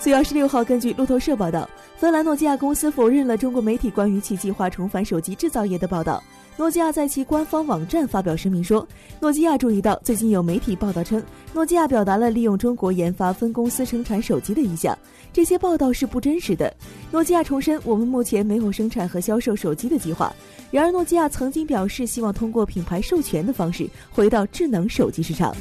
四月二十六号根据路透社报道芬兰诺基亚公司否认了中国媒体关于其计划重返手机制造业的报道。诺基亚在其官方网站发表声明说诺基亚注意到最近有媒体报道称诺基亚表达了利用中国研发分公司生产手机的意向。这些报道是不真实的。诺基亚重申我们目前没有生产和销售手机的计划。然而诺基亚曾经表示希望通过品牌授权的方式回到智能手机市场。